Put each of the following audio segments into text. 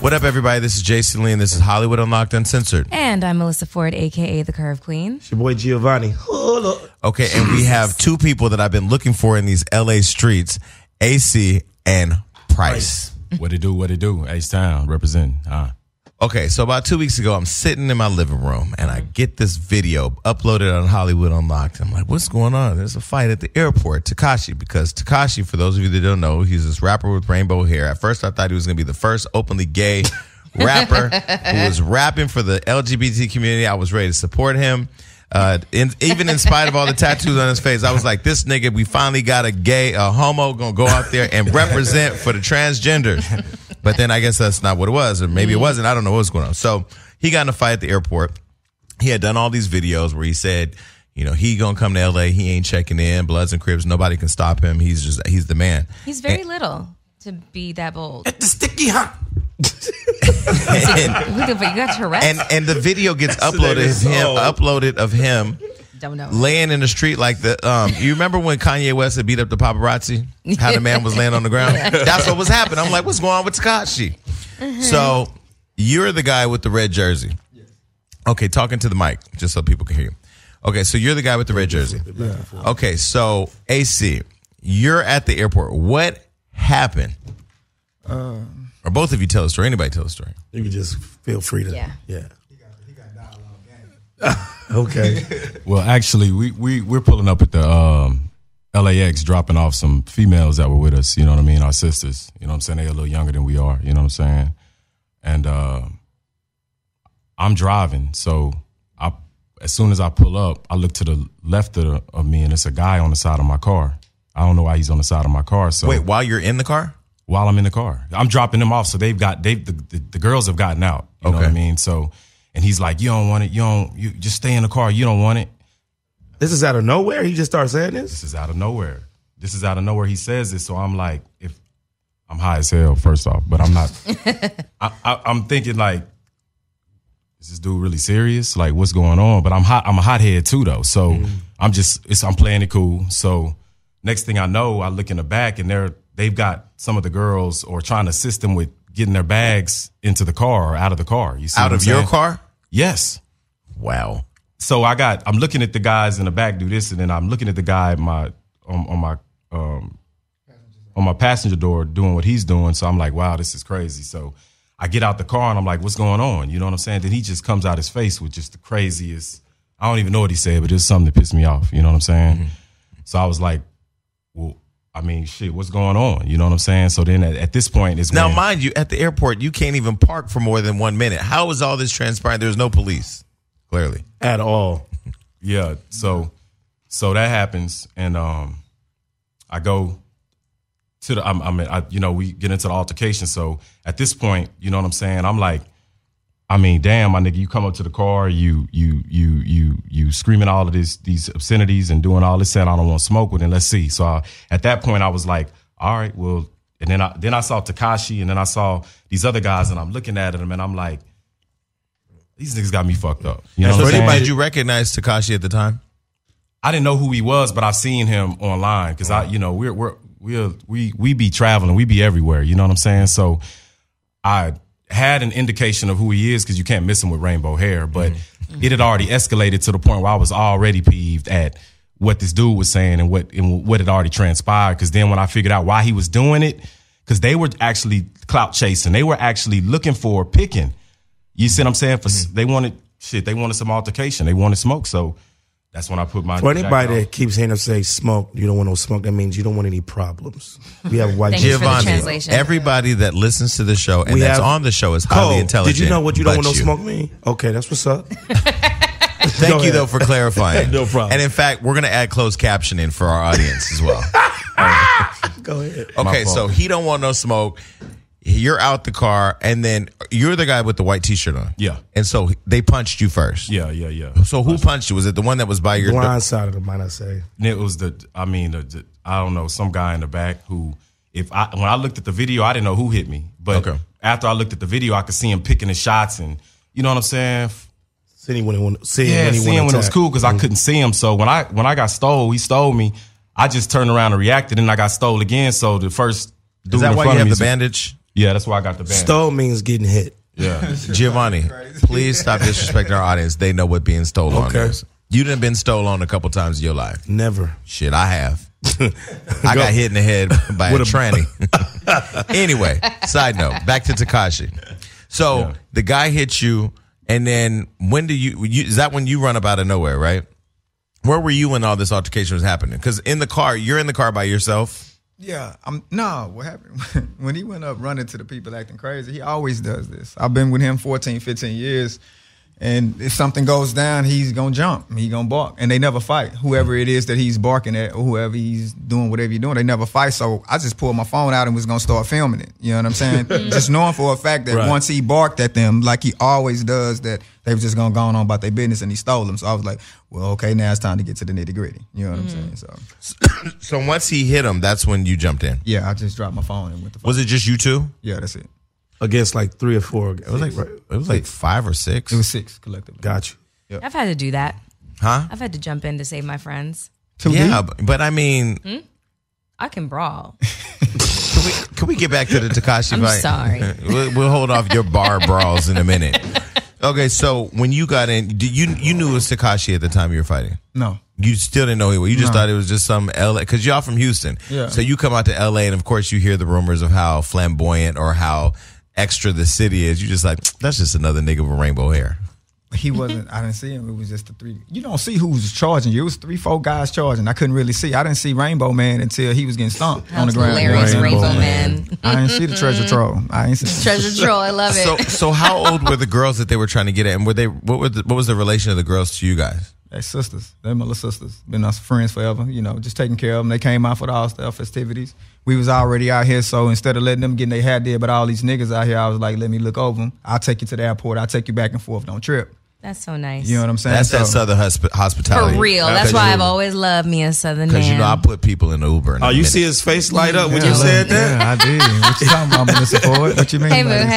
What up, everybody? This is Jason Lee, and this is Hollywood Unlocked Uncensored. And I'm Melissa Ford, aka the Curve Queen. It's your boy Giovanni. Hold up. Okay, and we have two people that I've been looking for in these LA streets AC and Price. What it do? What it do? Ace Town represent. Huh? Okay, so about two weeks ago, I'm sitting in my living room and I get this video uploaded on Hollywood Unlocked. I'm like, what's going on? There's a fight at the airport, Tekashi, because Tekashi, for those of you that don't know, he's this rapper with rainbow hair. At first, I thought he was going to be the first openly gay rapper who was rapping for the LGBT community. I was ready to support him. Uh, in, even in spite of all the tattoos on his face, I was like, this nigga, we finally got a gay, a homo gonna go out there and represent for the transgender. But then I guess that's not what it was, or maybe it wasn't. I don't know what was going on. So he got in a fight at the airport. He had done all these videos where he said, you know, he gonna come to LA. He ain't checking in. Bloods and Crips. Nobody can stop him. He's just he's the man. He's very little to be that bold. At The sticky hot. And, Who the? You got Tourette's? and and the video gets uploaded of him sold. uploaded of him Don't know. laying in the street like the um you remember when Kanye West had beat up the paparazzi? How the man was laying on the ground? That's what was happening. I'm like, what's going on with Tekashi? So you're the guy with the red jersey. Okay, talking to the mic, just so people can hear you. Okay, so you're the guy with the red jersey. Okay, so AC, you're at the airport. What happened? Or both of you tell a story. Anybody tell a story. You can just feel free to. Yeah. Yeah. okay. Well, actually, we we we're pulling up at the um, LAX, dropping off some females that were with us. You know what I mean? Our sisters. You know what I'm saying? They're a little younger than we are. You know what I'm saying? And uh, I'm driving, so I as soon as I pull up, I look to the left of, the, of me, and it's a guy on the side of my car. I don't know why he's on the side of my car. So Wait, while you're in the car? While I'm in the car. I'm dropping them off, so they've got they the, the, the girls have gotten out. You know what I mean? So, and he's like, "You don't want it. You don't. You just stay in the car. You don't want it." This is out of nowhere. He just starts saying this. This is out of nowhere. This is out of nowhere. He says this, so I'm like, if I'm high as hell, first off, but I'm not. I, I, I'm thinking like, is this dude really serious? Like, what's going on? But I'm hot. I'm a hothead too, though. So mm-hmm. I'm just, it's, I'm playing it cool. So next thing I know, I look in the back and they're they've got some of the girls or trying to assist them with getting their bags into the car or out of the car. You see Out of your car? Yes Wow. so I got I'm looking at the guys in the back do this, and then I'm looking at the guy my on, on my um on my passenger door doing what he's doing. So I'm like, wow, this is crazy. So I get out the car and I'm like, what's going on? You know what I'm saying? Then he just comes out his face with just the craziest. I don't even know what he said, but it was something that pissed me off. You know what I'm saying? So I was like, I mean, shit, what's going on? You know what I'm saying? So then at, at this point, it's Now, when- mind you, at the airport, you can't even park for more than one minute. How is all this transpiring? There's no police, clearly. At all. Yeah. So so that happens, and um, I go to the. I'm, I'm I, you know, we get into the altercation. So at this point, you know what I'm saying. I'm like, I mean, damn, my nigga, you come up to the car, you you you you you screaming all of this these obscenities and doing all this. Saying I don't want to smoke with, it. let's see. So I, at that point, I was like, all right, well. And then I then I saw Tekashi, and then I saw these other guys, and I'm looking at them, and I'm like, these niggas got me fucked up. You know so I'm did you recognize Tekashi at the time? I didn't know who he was, but I've seen him online because I, you know, we're we're we we we be traveling, we be everywhere. You know what I'm saying? So I had an indication of who he is because you can't miss him with rainbow hair, but mm-hmm. Mm-hmm. it had already escalated to the point where I was already peeved at what this dude was saying and what and what had already transpired. Because then when I figured out why he was doing it, because they were actually clout chasing, they were actually looking for picking. You see what I'm saying? For mm-hmm. they wanted shit, they wanted some altercation, they wanted smoke. So that's when I put my For jacket anybody on. that keeps hearing us say smoke, you don't want no smoke, that means you don't want any problems. We have white Thank for the Giovanni, translation. everybody that listens to the show and We that's have- on the show is highly Cole, intelligent. Did you know what you don't but want no smoke mean? Okay, that's what's up. Thank Go you ahead. though for clarifying. No problem. And in fact, we're going to add closed captioning for our audience as well. Go ahead. Okay, so he don't want no smoke. You're out the car, and then you're the guy with the white T-shirt on. Yeah. And so they punched you first. Yeah, yeah, yeah. So who punched you? Was it the one that was by your? Blind side of the might I say. And it was the, I mean, the, the, I don't know, some guy in the back who, if I when I looked at the video, I didn't know who hit me, but Okay. after I looked at the video, I could see him picking his shots, and you know what I'm saying? Seeing when it want, seeing Yeah, when he seeing when it was cool because I mm-hmm. couldn't see him. So when I when I got stole, he stole me. I just turned around and reacted, and I got stole again. So the first dude Is that in why front you of have me, the bandage Yeah, that's why I got the band. Stole means getting hit. Yeah. Giovanni, please stop disrespecting our audience. They know what being stolen Okay. is. You done been stolen a couple times in your life. Never. Shit, I have. I got hit in the head by a, With a- tranny. anyway, side note, back to Tekashi. So Yeah. the guy hits you, and then when do you, you? Is that when you run up out of nowhere? Right? Where were you when all this altercation was happening? Because in the car, you're in the car by yourself. Yeah, I'm no. What happened when he went up running to the people acting crazy? He always does this. I've been with him 14, 15 years, and if something goes down, he's gonna jump. He gonna bark, and they never fight. Whoever it is that he's barking at, or whoever he's doing whatever you're doing, they never fight. So I just pulled my phone out and was gonna start filming it. You know what I'm saying? just knowing for a fact that Right. once he barked at them, like he always does, that they was just gonna go on about their business, and he stole them. So I was like, well, okay, now it's time to get to the nitty gritty. You know what I'm mm. saying? So So once he hit him, that's when you jumped in. yeah, I just dropped my phone and went to. Was it just you two? Yeah, that's it. Against like three or four. It was like it was like five or six. It was six collectively. Got you. I've had to do that. huh? I've had to jump in to save my friends. Too Yeah, but, but I mean, hmm? I can brawl. Can we, can we get back to the Tekashi I'm fight? sorry. we'll, we'll hold off your bar brawls in a minute. Okay, so when you got in, did you you knew it was Tekashi at the time you were fighting? No. You still didn't know he was. You just No. thought it was just some LA because y'all from Houston. Yeah. So you come out to LA, and of course you hear the rumors of how flamboyant or how extra the city is. You just like that's just another nigga with rainbow hair. He wasn't. I didn't see him. It was just the three. You don't see who was charging you. It was three, four guys charging. I couldn't really see. I didn't see Rainbow Man until he was getting stomped on the ground. hilarious, Rainbow Rainbow, Man. Man. I didn't see the treasure troll. I ain't see. Treasure troll. I love it. So so how old were the girls that they were trying to get at, and were they what were the, what was the relation of the girls to you guys? They sisters. They my little sisters. Been us friends forever. You know, just taking care of them. They came out for the all star festivities. We was already out here, so instead of letting them get their hat did, but all these niggas out here, I was like, let me look over them. I'll take you to the airport. I'll take you back and forth. Don't trip. That's so nice. You know what I'm saying? That's that southern hosp- hospitality. For real. That's why I've always loved me a Southern man. Because you know I put people in the Uber. In Oh, you minute. see his face light up when Yeah, you I said love- that? Yeah, I did. What you talking about, Melissa Ford? What you mean? Hey, by Moo, this?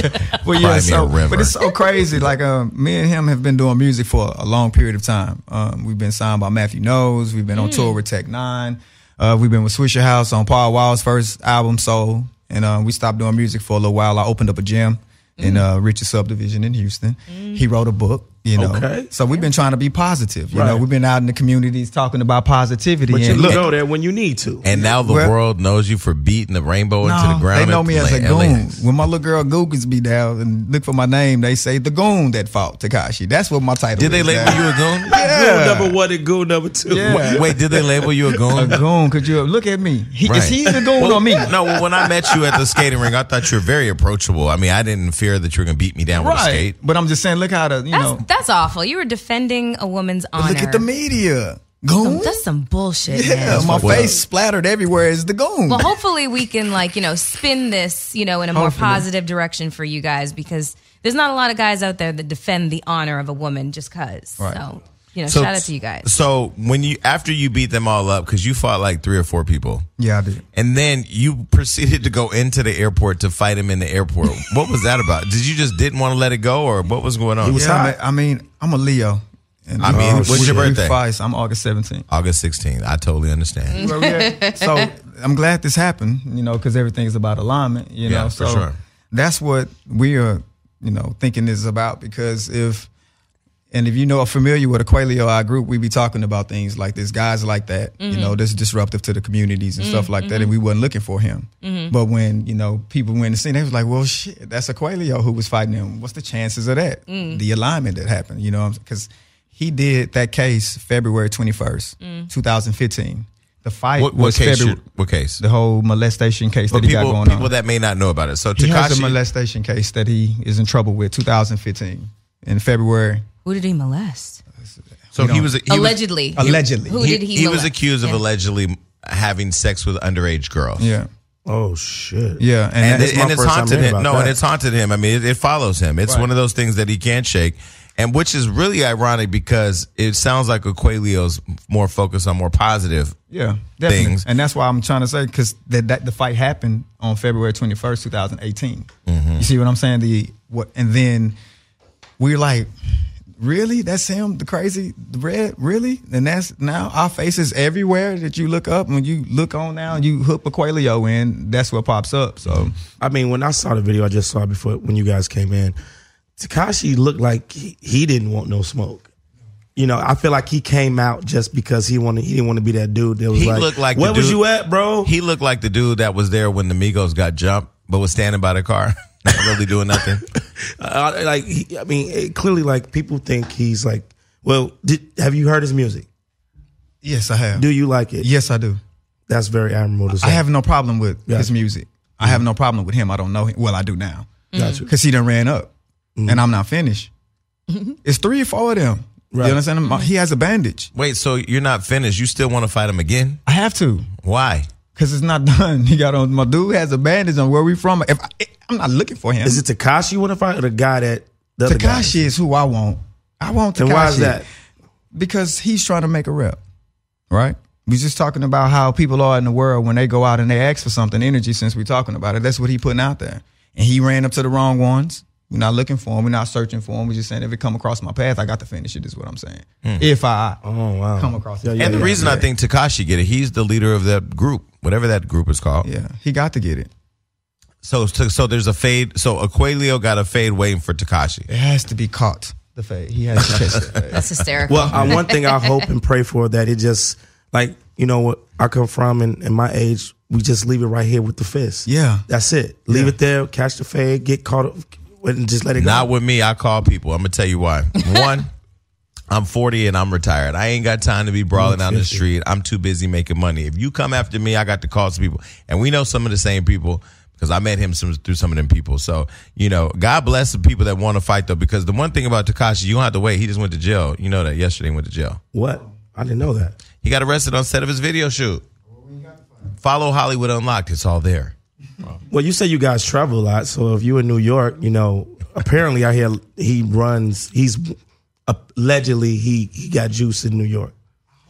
hey. Well, Cry yeah, me a so, river. but it's so crazy. Like, um, me and him have been doing music for a long period of time. Um, we've been signed by Mathew Knowles. We've been on tour with Tech N9ne. Uh, we've been with Swisher House on Paul Wall's first album, Soul. And uh, we stopped doing music for a little while. I opened up a gym in uh, Richard Subdivision in Houston. He wrote a book. You know, Okay. so we've been trying to be positive. You Right. know, we've been out in the communities talking about positivity. But you and, look go there when you need to. And now the Well- world knows you for beating the rainbow into the No, ground. They know me as a LA. goon. When my little girl Googles be down and look for my name, they say the goon that fought Tekashi. That's what my title is. Did they label now. you a goon? Goon number one and goon number two. Yeah. Wait, did they label you a goon? A goon? goon, could you look at me? He, Right. Is he the goon or me? No, well, when I met you at the skating ring, I thought you were very approachable. I mean, I didn't fear that you were going to beat me down with a Right. skate. But I'm just saying, look how the you That's, know. that's awful. You were defending a woman's honor. Look at the media. Goon. That's some bullshit, yeah, man. my fucked up. face splattered everywhere is the goon. Well, hopefully we can like you know spin this you know in a more Hopefully. positive direction for you guys because there's not a lot of guys out there that defend the honor of a woman just cause. Right. So you know, So- shout out to you guys. So when you after you beat them all up because you fought like three or four people, yeah, I did. and then you proceeded to go into the airport to fight him in the airport. what was that about? Did you just didn't want to let it go, or what was going on? was Yeah, I mean, I'm a Leo. And, I mean, uh, when's your we birthday? fight. I'm August 17th. August 16th. I totally understand. Where we at? so I'm glad this happened, you know, because everything is about alignment, you Yeah, know. for so sure. that's what we are, you know, thinking is about. Because if and if you know are familiar with Aqualio, our group, we be talking about things like this, guys like that, you mm-hmm. know, that's disruptive to the communities and stuff mm-hmm. like that. And mm-hmm. we wasn't looking for him. But when, you know, people went to see, they was like, well, shit, that's Aqualio who was fighting him. What's the chances of that? Mm. The alignment that happened, you know, because he did that case February 21st, mm. 2015. The fight What, what was case? February. you- what case? The whole molestation case For that he got people, going people on. that may not know about it. So he has a molestation case that he is in trouble with 2015 in February. Who did he molest? so he was he was- allegedly. Allegedly. Who he, did he? he was molest? accused of allegedly having sex with underage girls. Yeah. Oh shit. Yeah. And, and, that's it, and it's haunted him. about No, and it's haunted him. I mean, it, it follows him. It's Right. one of those things that he can't shake, and which is really ironic because it sounds like Aquilio's more focused on more positive. Yeah, definitely. things. And that's why I'm trying to say because that, that the fight happened on February 21st, 2018. Mm-hmm. You see what I'm saying? The what? And then we're like, really? That's him, the crazy, the red, really? And that's now our faces everywhere that you look up. When you look on now, you hook Aquelio in, that's what pops up. So I mean, when I saw the video, I just saw it before when you guys came in. Tekashi looked like he, he didn't want no smoke. You know, I feel like he came out just because he wanted. He didn't want to be that dude that was He like, looked like the "Where was dude- you at, bro?" He looked like the dude that was there when the Migos got jumped, but was standing by the car, not really doing nothing. Uh, like, he, I mean, it, clearly, like people think he's like. Well, did, have you heard his music? yes, I have. Do you like it? Yes, I do. That's very admirable to say. I have no problem with Yeah. his music. I have no problem with him. I don't know him. Well, I do now. Mm-hmm. Got you. Because he done ran up mm-hmm. and I'm not finished. Mm-hmm. It's three or four of them. Right. You understand? He has a bandage. Wait, so you're not finished? You still want to fight him again? I have to. Why? Cause it's not done. He got on. My dude has a bandage on. Where we from? If I, I'm not looking for him. Is it Tekashi you want to fight or the guy that the? Tekashi is who I want. I want Tekashi. And why is that? Because he's trying to make a rep, right? We just talking about how people are in the world when they go out and they ask for something, energy. Since we're talking about it, that's what he putting out there, and he ran up to the wrong ones. We're not looking for him. We're not searching for him. We're just saying if it come across my path, I got to finish it. Is what I'm saying. If I Oh wow. come across it, Yeah, yeah, and the yeah. reason I think Tekashi get it, he's the leader of that group, whatever that group is called. yeah, he got to get it. So, so, so there's a fade. So Aquilio got a fade waiting for Tekashi. It has to be caught. The fade. He has to catch the fade. That's hysterical. Well, uh, one thing I hope and pray for that it just like you know what I come from and, and my age, we just leave it right here with the fist. Yeah. that's it. Leave Yeah. it there, catch the fade, get caught up, and just let it go. Not with me. I call people. I'm gonna tell you why. One, I'm 40 and I'm retired. I ain't got time to be brawling down the street. I'm too busy making money. If you come after me, I got to call some people, and we know some of the same people because I met him some, through some of them people. So you know, God bless the people that want to fight though. Because the one thing about Tekashi, you don't have to wait. He just went to jail. You know that yesterday he went to jail. what? I didn't know that. He got arrested on set of his video shoot. Follow Hollywood Unlocked. It's all there. Well, you say you guys travel a lot, so if you're in New York, you know, apparently I hear he runs. He's uh, allegedly he he got juice in New York.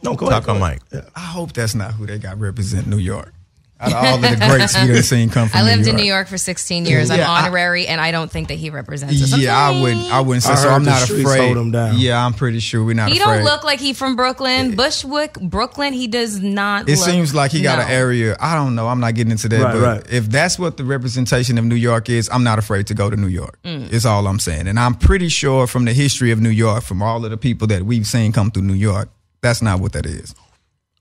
No, go ahead. Talk on go mic. ahead. I hope that's not who they got represent New York. Out of all of the greats we done seen come from I lived New in New York for 16 years. Yeah, I- I'm honorary, and I don't think that he represents us. Yeah, I wouldn't. I wouldn't say I so. I'm not afraid. hold him down. Yeah, I'm pretty sure we're not He afraid. don't look like he from Brooklyn, Bushwick, Brooklyn. He does not. it look- seems like he got no. an area. I don't know. I'm not getting into that. Right, but right. if that's what the representation of New York is, I'm not afraid to go to New York. Mm. It's all I'm saying. And I'm pretty sure from the history of New York, from all of the people that we've seen come through New York, that's not what that is.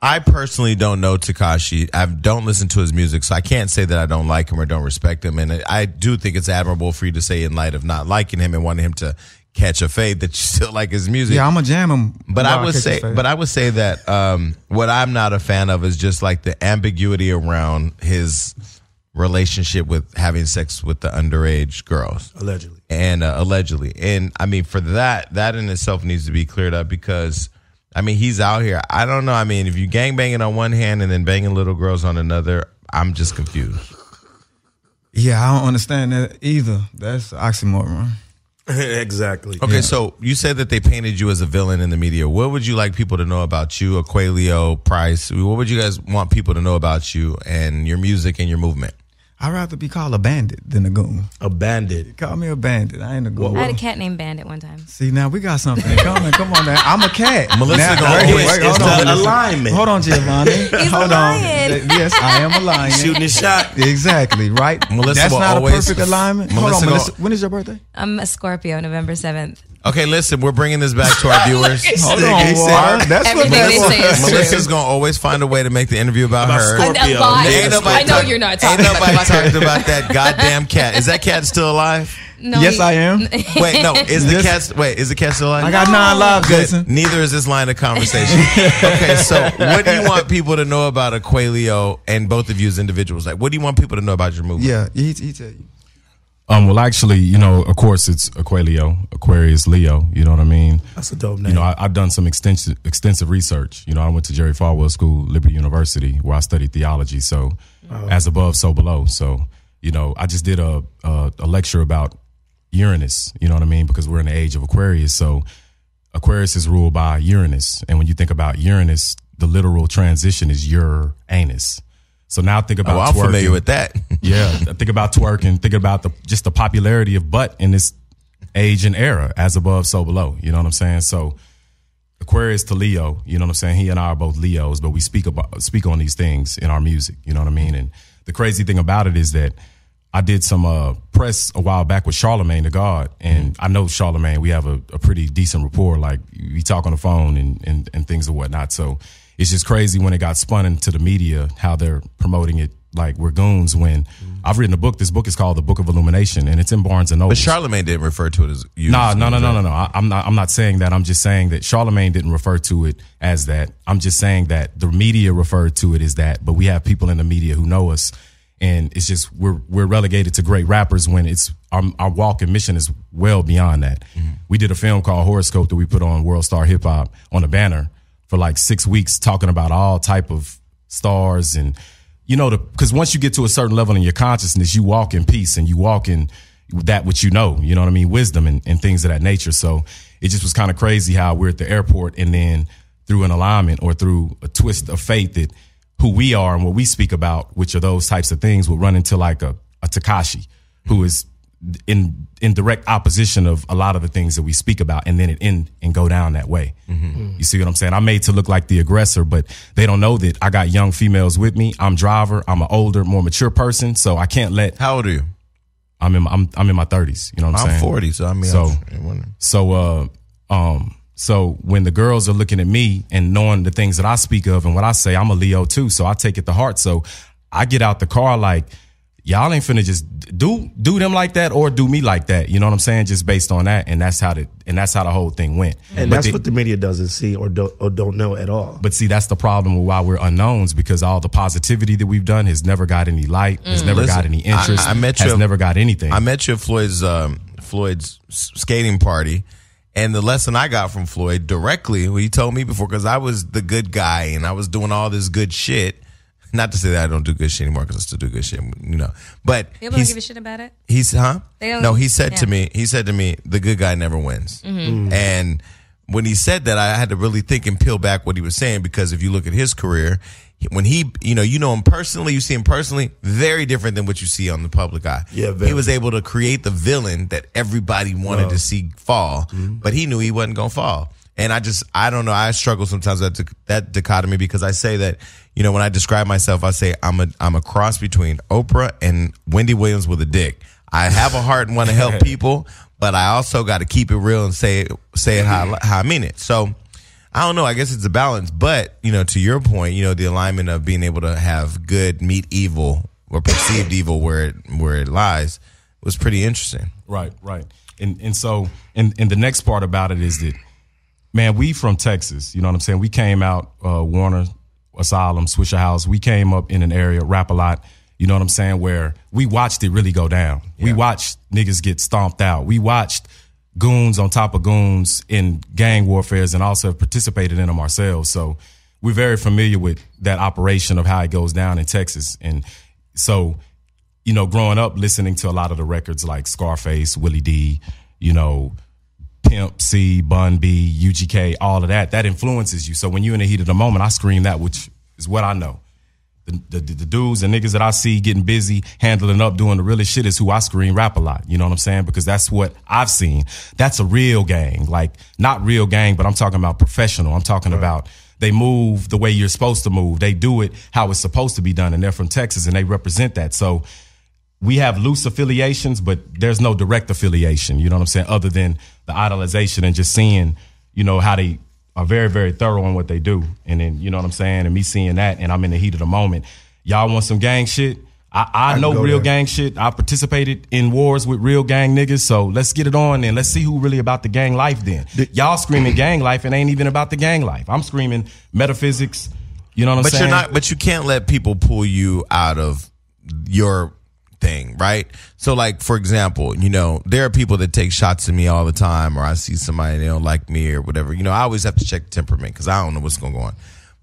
I personally don't know Tekashi. I don't listen to his music, so I can't say that I don't like him or don't respect him. And I do think it's admirable for you to say, in light of not liking him and wanting him to catch a fade, that you still like his music. Yeah, I'm gonna jam him. but I would catch say, but I would say that um, what I'm not a fan of is just like the ambiguity around his relationship with having sex with the underage girls Allegedly. and uh, allegedly. And I mean, for that, that in itself needs to be cleared up because I mean, he's out here. I don't know. I mean, if you gang banging on one hand and then banging little girls on another, I'm just confused. yeah, I don't understand that either. That's oxymoron. exactly. Okay, so you said that they painted you as a villain in the media. What would you like people to know about you, Aquelio, Price? What would you guys want people to know about you and your music and your movement? I'd rather be called a bandit than a goon. A bandit. Call me a bandit. I ain't a goon. I had a cat named Bandit one time. See now we got something in common. Come on now. I'm a cat. Melissa now, gonna wait, wait, it's hold on, the alignment. Hold on, Giovanni. He's hold a lion. on. Uh, yes, I am a lion. Shooting his shot. Exactly, right? Melissa That's will not always- a perfect alignment. Melissa hold on, gonna- Melissa. When is your birthday? I'm a Scorpio, November 7th. Okay, listen, we're bringing this back to our viewers. Hold on, he That's what Everything they Melissa- say is true. Melissa's gonna always find a way to make the interview about, About her. Scorpio. I, lies. Ain't nobody I know talk- you're not Ain't talking nobody about talked her. about that goddamn cat. Is that cat still alive? No, Yes, he- I am. Wait, no. Is the Yes. cat? Wait, is the cat still alive? I got nine lives, Good. Jason. Neither is this line of conversation. okay, so what do you want people to know about Aquelio and both of you as individuals? Like, what do you want people to know about your movie? Yeah, he, he tell you. Um, well, actually, you know, of course, it's Aquelio, Aquarius Leo. You know what I mean? That's a dope name. You know, I, I've done some extensive extensive research. You know, I went to Jerry Falwell School, Liberty University, where I studied theology. So, as above, so below. So, you know, I just did a, a a lecture about Uranus. You know what I mean? Because we're in the age of Aquarius. So, Aquarius is ruled by Uranus, and when you think about Uranus, the literal transition is your anus. So now think about Oh, I'm twerking. familiar with that. Yeah, think about twerking. Think about the just the popularity of butt in this age and era, as above, so below. You know what I'm saying? So Aquarius to Leo, you know what I'm saying? He and I are both Leos, but we speak about speak on these things in our music. You know what I mean? And the crazy thing about it is that I did some uh, press a while back with Charlemagne the God, and I know Charlemagne. We have a, a pretty decent rapport. Like we talk on the phone and, and and things and whatnot. So it's just crazy when it got spun into the media how they're promoting it like we're goons. When mm. I've written a book. This book is called The Book of Illumination, and it's in Barnes and Noble. But Charlemagne didn't refer to it as you. No, no, no, no, no, no. I, I'm not. I'm not saying that. I'm just saying that Charlemagne didn't refer to it as that. I'm just saying that the media referred to it as that. But we have people in the media who know us, and it's just we're we're relegated to great rappers when it's our, our walk and mission is well beyond that. Mm-hmm. We did a film called Horoscope that we put on World Star Hip Hop on a banner for like six weeks, talking about all type of stars and you know, because once you get to a certain level in your consciousness, you walk in peace and you walk in that which you know, you know what I mean, wisdom and, and things of that nature. So it just was kind of crazy how we're at the airport and then through an alignment or through a twist of fate that who we are and what we speak about, which are those types of things, will run into like a, a Tekashi who is in in direct opposition of a lot of the things that we speak about, and then it end and go down that way. You see what I'm saying? I'm made to look like the aggressor, but they don't know that I got young females with me. I'm driver. I'm an older, more mature person, so I can't let. How old are you? I'm in. My, I'm I'm in my 30s. You know what I'm, saying? I'm saying? 40, so I mean, So- I'm. So, uh, um, so when the girls are looking at me and knowing the things that I speak of and what I say, I'm a Leo too. So I take it to heart. So I get out the car like, y'all ain't finna just do do them like that or do me like that. You know what I'm saying? Just based on that, and that's how the and that's how the whole thing went. And But that's the- what the media doesn't see or don't, or don't know at all. but see, that's the problem with why we're unknowns because all the positivity that we've done has never got any light, has never Listen, got any interest, I- I met has you- never got anything. I met you at Floyd's um, Floyd's skating party, and the lesson I got from Floyd directly, he told me before, because I was the good guy and I was doing all this good shit. Not to say that I don't do good shit anymore, because I still do good shit, you know. But People don't he's, give a shit about it. he's huh? They No, he said to me, he said to me, the good guy never wins. Mm-hmm. And when he said that, I had to really think and peel back what he was saying because if you look at his career, when he, you know, you know him personally, you see him personally, very different than what you see on the public eye. Yeah, very. he was able to create the villain that everybody wanted to see fall, Mm-hmm. but he knew he wasn't gonna fall. And I just, I don't know. I struggle sometimes with that, that dichotomy because I say that, you know, when I describe myself, I say I'm a, I'm a cross between Oprah and Wendy Williams with a dick. I have a heart and want to help people, but I also got to keep it real and say it, say it how, I- mm-hmm. how I mean it. So I don't know. I guess it's a balance, but you know, to your point, you know, the alignment of being able to have good meet evil or perceived evil where it, where it lies was pretty interesting. Right, right. And and so and and the next part about it is that man, we from Texas, you know what I'm saying? We came out uh Warner Asylum, Swisher House. We came up in an area, rap a lot, you know what I'm saying, where we watched it really go down. We watched niggas get stomped out. We watched goons on top of goons in gang warfares and also have participated in them ourselves. So we're very familiar with that operation of how it goes down in Texas. And so you know, growing up listening to a lot of the records like Scarface, Willie D, you know, Pimp C, Bun B, UGK, all of that, that influences you. So when you're in the heat of the moment, I scream that, which is what I know. The, the, the dudes and niggas that I see getting busy, handling up, doing the realest shit is who I scream rap a lot. You know what I'm saying? Because that's what I've seen. That's a real gang. Like, not real gang, but I'm talking about professional. I'm talking about they move the way you're supposed to move. They do it how it's supposed to be done. And they're from Texas and they represent that. So we have loose affiliations, but there's no direct affiliation. You know what I'm saying? Other than the idolization and just seeing, you know, how they are very, very thorough in what they do. And then, you know what I'm saying? And me seeing that and I'm in the heat of the moment. Y'all want some gang shit? I, I, know real there. gang shit. I participated in wars with real gang niggas. So let's get it on then. Let's see who really about the gang life then. Y'all screaming gang life and ain't even about the gang life. I'm screaming metaphysics. You know what I'm but saying? But you're not but you can't let people pull you out of your thing right? So like for example you know there are people that take shots at me all the time or i see somebody and they don't like me or whatever. You know i always have to check temperament because i don't know what's going on.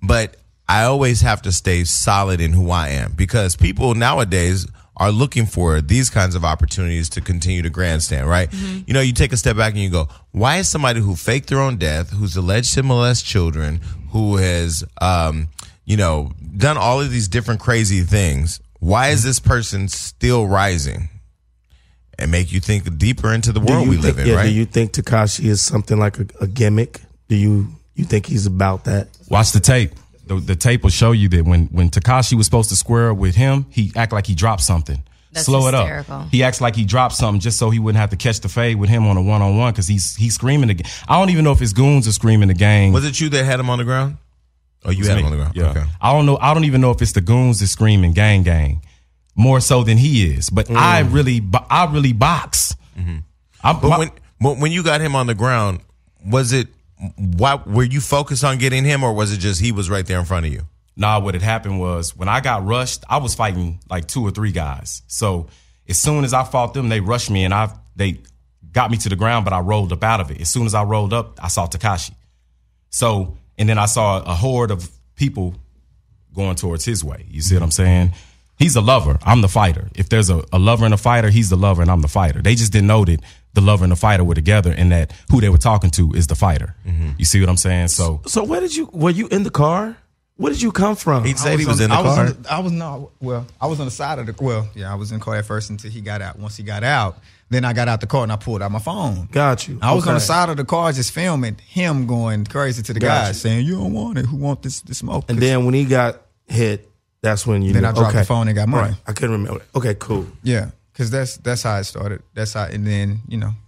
But i always have to stay solid in who i am because people nowadays are looking for these kinds of opportunities to continue to grandstand, right? You know, you take a step back and you go, why is somebody who faked their own death, who's alleged to molest children, who has, um, you know, done all of these different crazy things, why is this person still rising? and make you think deeper into the Do world we think, live in, yeah, right? Do you think Tekashi is something like a, a gimmick? Do you you think he's about that? Watch the tape. The, the tape will show you that when when Tekashi was supposed to square up with him, he act like he dropped something. That's Slow it up. He acts like he dropped something just so he wouldn't have to catch the fade with him on a one on one because he's he's screaming the. ga- I don't even know if his goons are screaming the gang. Was it you that had him on the ground? Oh, you had him on the ground. Yeah. Okay. I don't know. I don't even know if it's the goons that screaming gang gang more so than he is. But I mm. really, I really box. Mm-hmm. I, But my- when but when you got him on the ground, was it why were you focused on getting him, or was it just he was right there in front of you? Nah, what had happened was when I got rushed, I was fighting like two or three guys. So as soon as I fought them, they rushed me and I they got me to the ground, but I rolled up out of it. As soon as I rolled up, I saw Tekashi. So and then I saw a horde of people going towards his way. You see what I'm saying? He's a lover. I'm the fighter. If there's a, a lover and a fighter, he's the lover and I'm the fighter. They just didn't know that the lover and the fighter were together and that who they were talking to is the fighter. Mm-hmm. You see what I'm saying? So So where did you were you in the car? Where did you come from? He said he was on- in the I was car. on the- I was not. Well, I was on the side of the. Well, yeah, I was in the car at first until he got out. Once he got out, then I got out the car and I pulled out my phone. Got you. I was on the side of the car just filming him going crazy to the Got you. saying, "You don't want it. Who want this? This smoke?" And then when he got hit, that's when you. Then knew- I dropped the phone and got money. Right. I couldn't remember. Okay, cool. yeah, because that's that's how it started. That's how, and then you know, went on. My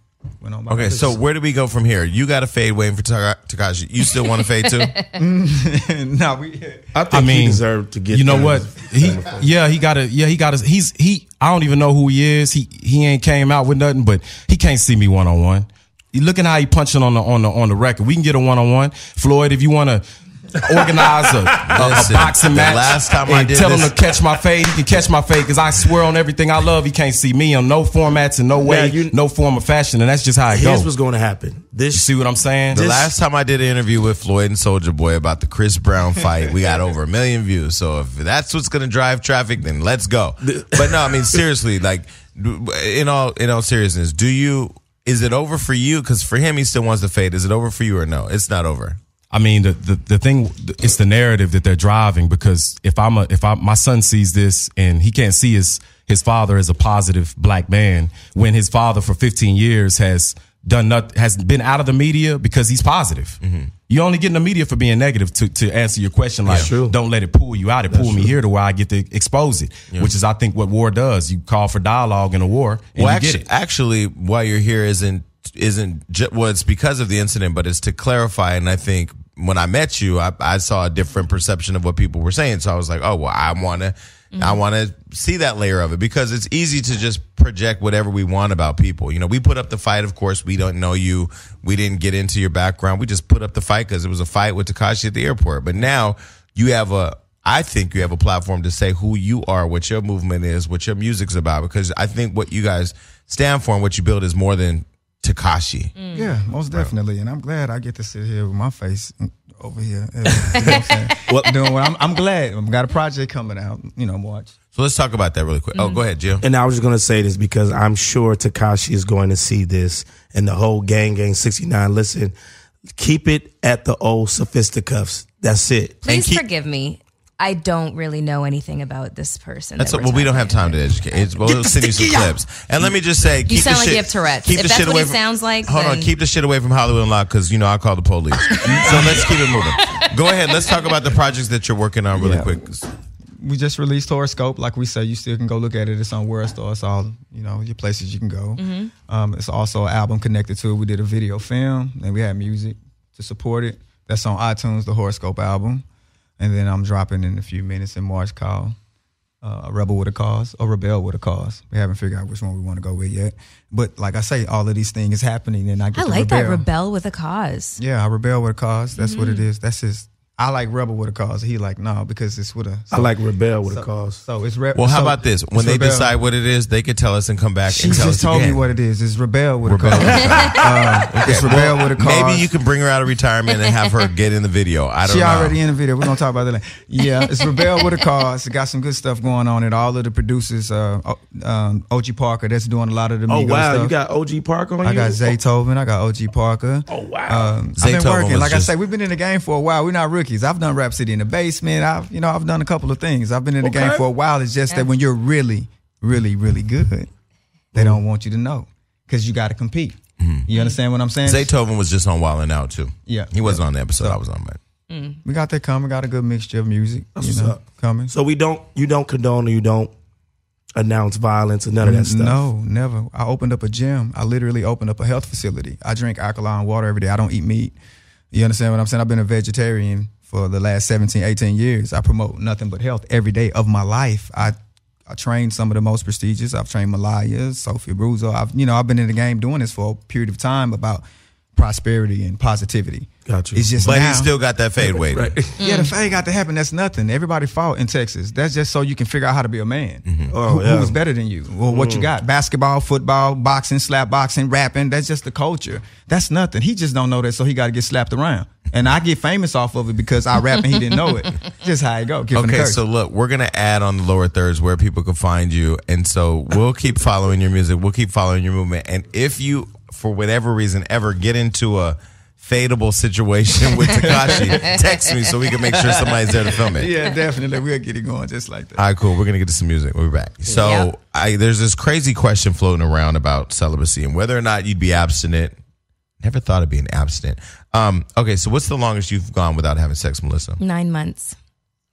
Okay, so where do we go from here? You got a fade waiting for Tekashi. You still want to fade too? no, we. I think I mean, he deserved to get. You know what? He, yeah, he got a, yeah, he got a, he's, he, I don't even know who he is. He, he ain't came out with nothing, but he can't see me one on one. You looking how he punching on the, on the, on the record. We can get a one on one. Floyd, if you want to organize a, a, a Listen, boxing the match last time and I did tell this- him to catch my fade, he can catch my fade because I swear on everything I love, he can't see me on no formats and no way, you- no form of fashion. And that's just how it Here's goes. what's going to happen. You This see what I'm saying? The last time I did an interview with Floyd and Soulja Boy about the Chris Brown fight, we got over a million views. So if that's what's going to drive traffic, then let's go. But no, I mean seriously, like in all in all seriousness, do you? Is it over for you? Because for him, he still wants to fade. Is it over for you or no? It's not over. I mean, the, the the thing it's the narrative that they're driving because if I'm a if I my son sees this and he can't see his his father as a positive black man when his father for 15 years has done not has been out of the media because he's positive. Mm-hmm. You only get in the media for being negative to, to answer your question like true. don't let it pull you out. It pull me here to where I get to expose it, which is I think what war does. You call for dialogue in a war and well, you actually, get it. actually, why you're here isn't isn't well, it's because of the incident, but it's to clarify. And I think when I met you, I, I saw a different perception of what people were saying. So I was like, oh well, I want to. I mm-hmm. want to see that layer of it because it's easy to just project whatever we want about people. You know, we put up the fight. Of course, we don't know you. We didn't get into your background. We just put up the fight because it was a fight with Tekashi at the airport. But now you have a I think you have a platform to say who you are, what your movement is, what your music's about. Because I think what you guys stand for and what you build is more than Tekashi. Mm. Yeah, most definitely, and I'm glad I get to sit here with my face over here. You know what I'm doing what I'm, I'm glad. I've got a project coming out. You know, watch. So let's talk about that really quick. Oh, mm. go ahead, Jill. And I was just going to say this because I'm sure Tekashi is going to see this and the whole Gang Gang 69. Listen, keep it at the old sophisticuffs. That's it. Please keep- forgive me. I don't really know anything about this person. That's that what, we're well, we don't have time to educate. It's, well, we'll send you some clips. And let me just say, keep sound the like shit, you have Tourette's. Keep If the that's shit what away he from, sounds like, Hold on, keep the shit away from Hollywood Unlocked because you know I call the police. so let's keep it moving. Go ahead. Let's talk about the projects that you're working on really Yeah. quick. We just released Horoscope. Like we said, you still can go look at it. It's on World Star. It's all you know, your places you can go. Um, it's also an album connected to it. We did a video film, and we had music to support it. That's on iTunes, the Horoscope album. And then I'm dropping in a few minutes in March called uh, A Rebel with a Cause or Rebel with a Cause. We haven't figured out which one we want to go with yet. But like I say, all of these things is happening, and I get I like that rebel. rebel with a cause. Yeah, I rebel with a cause. That's what it is. That's his. I like rebel with a cause. He like no because it's with a. I like Rebel with so, a cause. So it's re- Well, how so about this? When they rebel. decide what it is, they could tell us and come back She and tell just us told again. me what it is. It's rebel with Rebel a cause. Uh, it's rebel with a cause. Maybe you can bring her out of retirement and have her get in the video. I don't She know. already in the video. We're gonna talk about that. Later. Yeah, it's Rebel with a cause. It got some good stuff going on. It all of the producers, uh, um, OG Parker, that's doing a lot of the. Music. Oh wow, stuff. you got OG Parker. on I you. got Zaytoven. I got OG Parker. Oh, wow. Um, I've been working. Like just- I say, we've been in the game for a while. We're not rookies. I've done Rap City in the basement. I've you know I've done a couple of things. I've been in the game for a while. It's just that when you're really, really, really good, They don't want you to know because you got to compete. Mm-hmm. You understand what I'm saying? Zaytoven was just on Wild and Out too. Yeah. he wasn't on the episode I was on, but mm. we got that coming. Got a good mixture of music. you what's know, up. coming. So we don't, you don't condone or you don't announce violence or none of that stuff. No, never. I opened up a gym. I literally opened up a health facility. I drink alkaline water every day. I don't eat meat. You understand what I'm saying? I've been a vegetarian for the last 17, 18 years. I promote nothing but health every day of my life. I I trained some of the most prestigious. I've trained Malaya, Sophia Bruzo. I've you know, I've been in the game doing this for a period of time about prosperity and positivity. Got you. It's just but now, he still got that fade weight. yeah, the fade got to happen. That's nothing. Everybody fought in Texas. That's just so you can figure out how to be a man. Mm-hmm. Oh, who, yeah. who was better than you? Well, what you mm. got? Basketball, football, boxing, slap boxing, rapping. That's just the culture. That's nothing. He just don't know that, so he got to get slapped around. And I get famous off of it because I rap and he didn't know it. Just how it go. Give him the Okay, so look, we're gonna add on the lower thirds where people can find you, and so we'll keep following your music, we'll keep following your movement, and if you, for whatever reason, ever get into a fadeable situation with Tekashi, text me so we can make sure somebody's there to film it. yeah, definitely. We'll get it going just like that. All right, cool. We're gonna get to some music. We'll be back. So, Yep. I there's this crazy question floating around about celibacy and whether or not you'd be abstinent. Never thought of being abstinent. Um, okay, so what's the longest you've gone without having sex, Melissa? Nine months.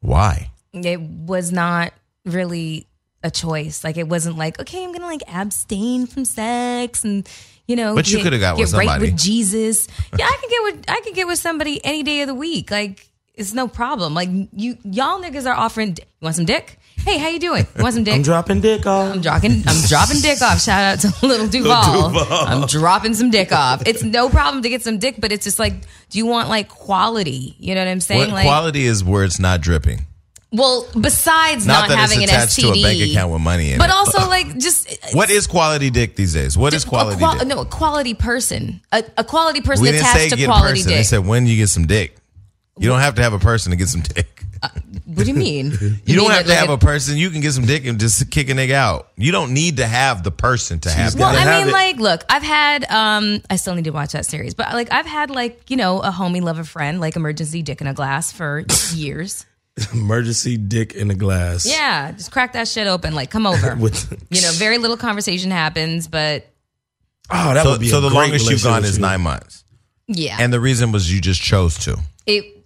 Why? It was not really a choice. Like it wasn't like, okay, I'm gonna like abstain from sex and you know. But you coulda got get with right with Jesus. Yeah, I could get with I could get with somebody any day of the week. Like it's no problem. Like you y'all niggas are offering. You want some dick? Hey, how you doing? You want some dick? I'm dropping dick off. I'm dropping I'm dropping dick off. Shout out to Lil Duval. I'm dropping some dick off. It's no problem to get some dick, but it's just like, do you want like quality? You know what I'm saying? What like, quality is where it's not dripping? well, besides Not not, that having it's an attached STD, to a bank account with money in but it. also like just What is quality dick these days? What is a quality qual- dick? No, a quality person, a, a quality person we didn't say attached to get quality person. They dick. said when you get some dick. You don't have to have a person to get some dick. What do you mean? You, don't mean have that, to have a like, person. You can get some dick and just kick a nigga out. You don't need to have the person to have Well, that. I have mean, it. like, look, I've had, um, I still need to watch that series, but like, I've had like, you know, a homie love a friend, like emergency dick in a glass for years. Emergency dick in a glass. Yeah, just crack that shit open, like, come over. With, you know, very little conversation happens, but oh, that So, would be so a the great longest you've gone is you. nine months, yeah. and the reason was you just chose to. it,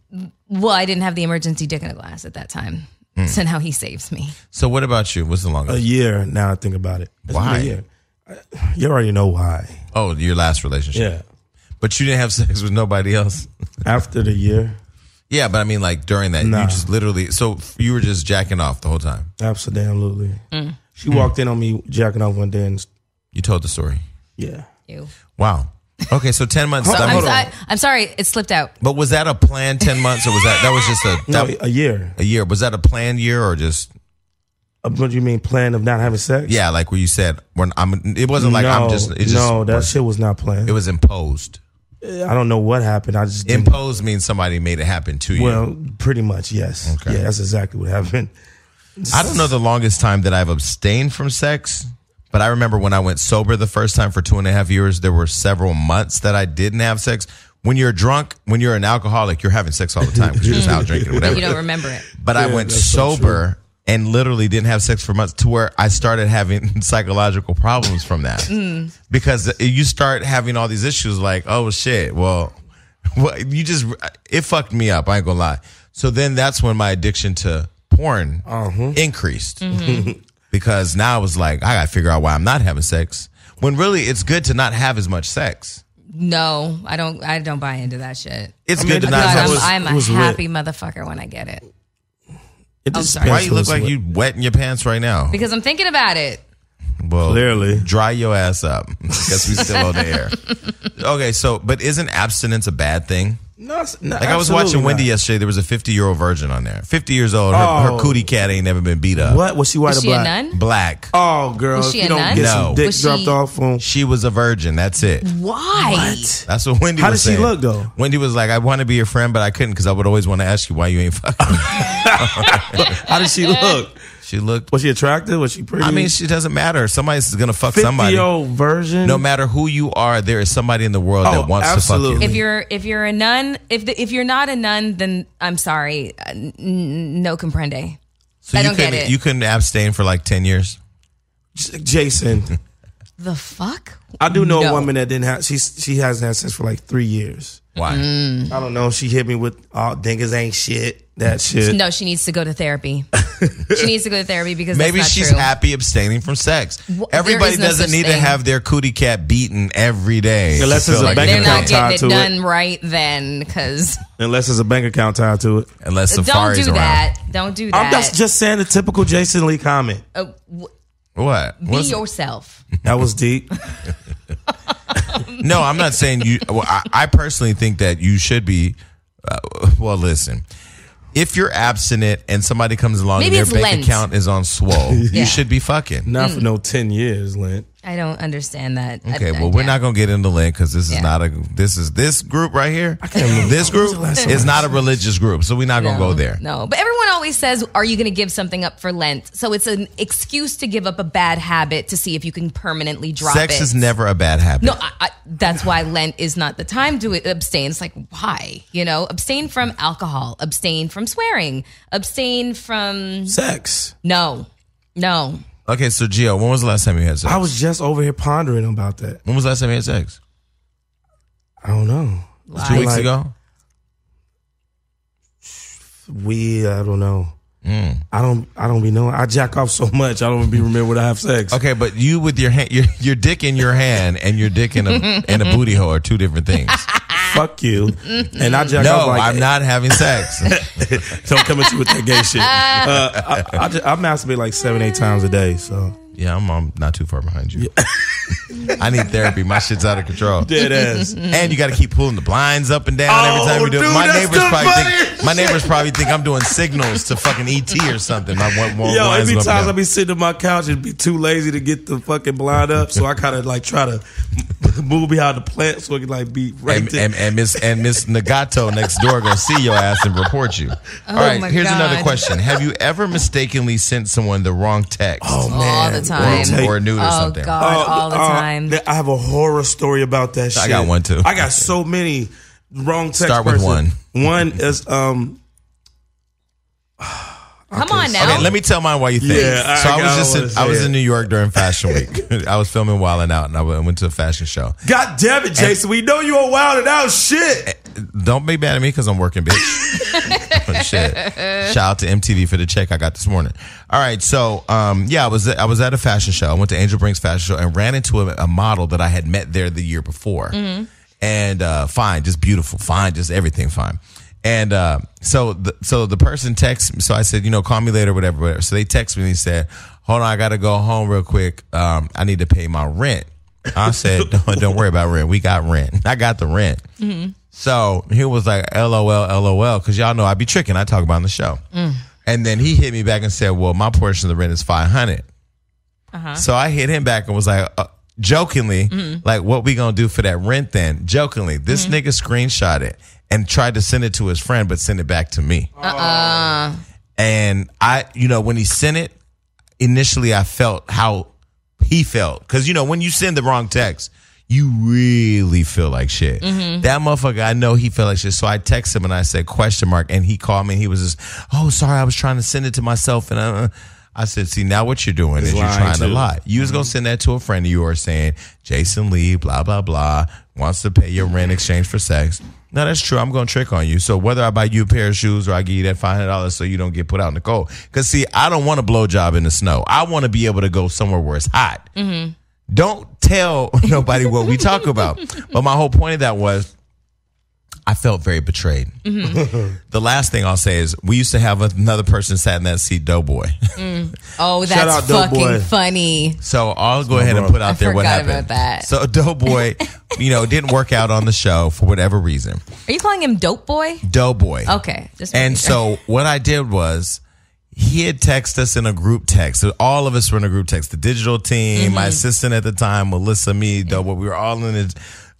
well, I didn't have the emergency dick in a glass at that time. Hmm. So now he saves me. So what about you? What's the longest? A year. Now I think about it. It's a Why? year. You already know why. oh, your last relationship. Yeah. But you didn't have sex with nobody else. After the year, yeah, but I mean, like during that, Nah. you just literally. So you were just jacking off the whole time. absolutely. Mm. She walked in on me jacking off one day, and You told the story. yeah, Ew. Wow. Okay, so ten months. Hold on, I'm, hold on. I, I'm sorry, it slipped out. But was that a planned ten months, or was that that was just a no, that- a year. a year? Was that a planned year, or just Uh, What do you mean, plan of not having sex? yeah, like where you said when I'm? It wasn't like no, I'm just. It just no, that was- shit was not planned. It was imposed. I don't know what happened. I just didn't- Imposed means somebody made it happen to you. Well, pretty much, yes. Okay. Yeah, that's exactly what happened. I don't know the longest time that I've abstained from sex, but I remember when I went sober the first time for two and a half years, there were several months that I didn't have sex. When you're drunk, when you're an alcoholic, you're having sex all the time because you're just out drinking, whatever. You don't remember it. But I Yeah, went that's so sober and literally didn't have sex for months to where I started having psychological problems from that. Mm. Because you start having all these issues like, oh shit, well, well, you just, it fucked me up. I ain't gonna lie. So then that's when my addiction to porn Uh-huh. increased. Because now I was like, I gotta figure out why I'm not having sex. When really it's good to not have as much sex. No, I don't. I don't buy into that shit. It's I mean, good to not thought God, have I'm, I'm a was lit. happy motherfucker when I get it It I'm sorry. Why you look like with. you wetting your pants right now? because I'm thinking about it. Well, Clearly. dry your ass up. Guess we still on the air. Okay, so but isn't abstinence a bad thing? No, it's not, Like I was absolutely watching Wendy not. yesterday. There was a 50 year old virgin on there. 50 years old. Her, her Oh. cootie cat ain't never been beat up. What was she white Is or she a black? nun? Black. Oh, girl, Was she you a don't nun? get No. some dick Was dropped she- off from. She was a virgin. That's it. Why? What? That's what Wendy How was did she look, though? Wendy was like, I want to be your friend, but I couldn't because I would always want to ask you why you ain't fucking. How did she look? She looked. Was she attractive? Was she pretty? I mean, she doesn't matter. Somebody's gonna fuck 50 somebody. year old version. No matter who you are, there is somebody in the world Oh, that wants to absolutely. fuck you. If you're if you're a nun, if the, if you're not a nun, then I'm sorry, uh, n- n- no comprende. So I you don't get couldn't- it. You couldn't abstain for like ten years. Jason. The fuck? I do know No. a woman that didn't have. She she hasn't had sex for like three years. Why? I don't know. She hit me with oh, dingas ain't shit. That shit. No, she needs to go to therapy. she needs to go to therapy because Maybe that's not she's true. happy abstaining from sex. Wh- Everybody no doesn't such need to have their cootie cat beaten every day. Unless to it's feel a bank They're account not tied getting to it it. done right then because Unless there's a bank account tied to it. unless Safari's don't Safari's do around. that. Don't do that. I'm just just saying the typical Jason Lee comment. Uh, w- What? be What's- yourself. That was deep. No, I'm not saying you. Well, I, I personally think that you should be. Uh, well, listen. If you're abstinent and somebody comes along Maybe and it's their bank Lent. account is on swole, Yeah. you should be fucking. Not for mm. no ten years, Lent. I don't understand that. Okay, I- well, we're yeah. not gonna get into Lent because this is Yeah. not a. This is this group right here. can't. This group When was the last time is not a religious group, so we're not gonna No, go there. No, but everyone always says, "Are you going to give something up for Lent?" So it's an excuse to give up a bad habit to see if you can permanently drop Sex it. is never a bad habit. No, I, I, that's why Lent is not the time to abstain. It's like why, you know, abstain from alcohol, abstain from swearing, abstain from Sex. no, no. Okay, so Gio, when was the last time you had sex? I was just over here pondering about that. when was the last time you had sex? I don't know. Two weeks Like- ago. We I don't know. Mm. I don't I don't be knowing. I jack off so much I don't be remember when I have sex. Okay, but you with your hand, your your dick in your hand and your dick in a in a booty hole are two different things. Fuck you. And I jack off No, like I'm not having sex. Don't come at you with that gay shit. Uh, I, I, just, I masturbate like seven, eight times a day. So Yeah, I'm, I'm not too far behind you. I need therapy. My shit's out of control. dead ass. And you got to keep pulling the blinds up and down every Oh, time you do it. My neighbors probably funniest think my neighbors probably think I'm doing signals to fucking ET or something. My one, one Yo, blinds every go up and times I down. be sitting on my couch and be too lazy to get the fucking blind up, so I kind of like try to move behind the plant so it can like be right and, there. and, and Miss and Miss Nagato next door gonna see your ass and report you. All right, Oh my here's another question: Have you ever mistakenly sent someone the wrong text? oh man, all the time. or, or a nude or Oh something? God, Oh, all the uh, time. th- I have a horror story about that shit. I got one, too. I got so many wrong text. Start with person. one. One is um. Come on now. Okay, let me tell mine while you think. Yeah, so I, I was just in, I was it. in New York during Fashion Week. I was filming Wild 'N Out, and I went went to a fashion show. God damn it, Jason! we know you are wild and out shit. Don't be mad at me because I'm working, bitch. Shit. Shout out to MTV for the check I got this morning. All right, so um, yeah, I was I was at a fashion show. I went to Angel Brinks' fashion show and ran into a, a model that I had met there the year before. And uh, fine, just beautiful, fine, just everything fine. And uh, so the so the person texts me. So I said, you know, call me later, whatever, whatever. So they text me and he said, hold on, I got to go home real quick. Um, I need to pay my rent. I said, don't, don't worry about rent. We got rent. I got the rent. So he was like, LOL, LOL, because y'all know I be tricking. I talk about on the show. And then he hit me back and said, well, my portion of the rent is 500 So I hit him back and was like, uh, jokingly, mm-hmm. like, what we gonna do for that rent then? Jokingly, this mm-hmm. nigga screenshot it and tried to send it to his friend, but send it back to me. Uh-uh. Oh. And I, you know, when he sent it, initially I felt how he felt. Because, you know, when you send the wrong text, you really feel like shit. Mm-hmm. That motherfucker, I know he felt like shit. So I text him and I said, question mark. And he called me and he was just, oh, sorry, I was trying to send it to myself. And uh, uh I said, see, now what you're doing is you're trying to lie. You was going to send that to a friend of yours saying, Jason Lee, blah, blah, blah, wants to pay your rent in exchange for sex. No, that's true. I'm going to trick on you. So whether I buy you a pair of shoes or I give you that $500 so you don't get put out in the cold. Because, see, I don't want a blowjob in the snow. I want to be able to go somewhere where it's hot. Don't tell nobody what we talk about. But my whole point of that was I felt very betrayed. the last thing I'll say is we used to have another person sat in that seat, Doughboy. oh, that's out, fucking Doughboy. funny. So I'll go ahead and put out I there what happened. about that. So Doughboy, you know, didn't work out on the show for whatever reason. Are you calling him Dope Boy? Doughboy. Okay, just And sure. so what I did was he had texted us in a group text. So all of us were in a group text. The digital team, Mm-hmm. my assistant at the time, Melissa, me, Doughboy. We were all in a,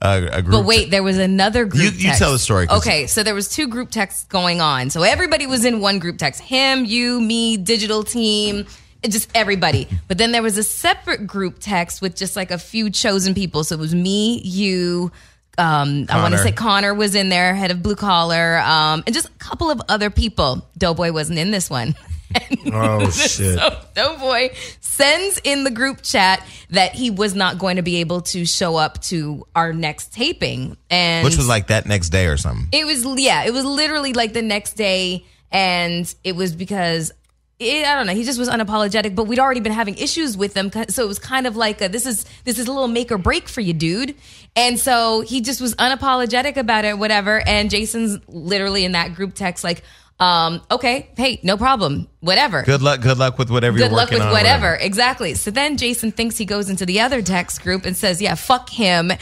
a, a group. But wait, there was another group. You- you tell the story, Okay, so there was two group texts going on. So everybody was in one group text. Him, you, me, digital team, just everybody. But then there was a separate group text with just like a few chosen people. So it was me, you. Um, I want to say Connor was in there, head of blue collar, um, and just a couple of other people. Doughboy wasn't in this one. Oh shit. So Doughboy sends in the group chat that he was not going to be able to show up to our next taping, and Which was like that next day or something. it was yeah, it was literally like the next day, and it was because. It, I don't know. He just was unapologetic, but we'd already been having issues with them, so it was kind of like a, this is this is a little make or break for you, dude. And so he just was unapologetic about it, whatever. And Jason's literally in that group text like, um, okay, hey, no problem, whatever. Good luck. Good luck with whatever Good you're luck with on. whatever. Exactly. So then Jason thinks he goes into the other text group and says, "Yeah, fuck him," and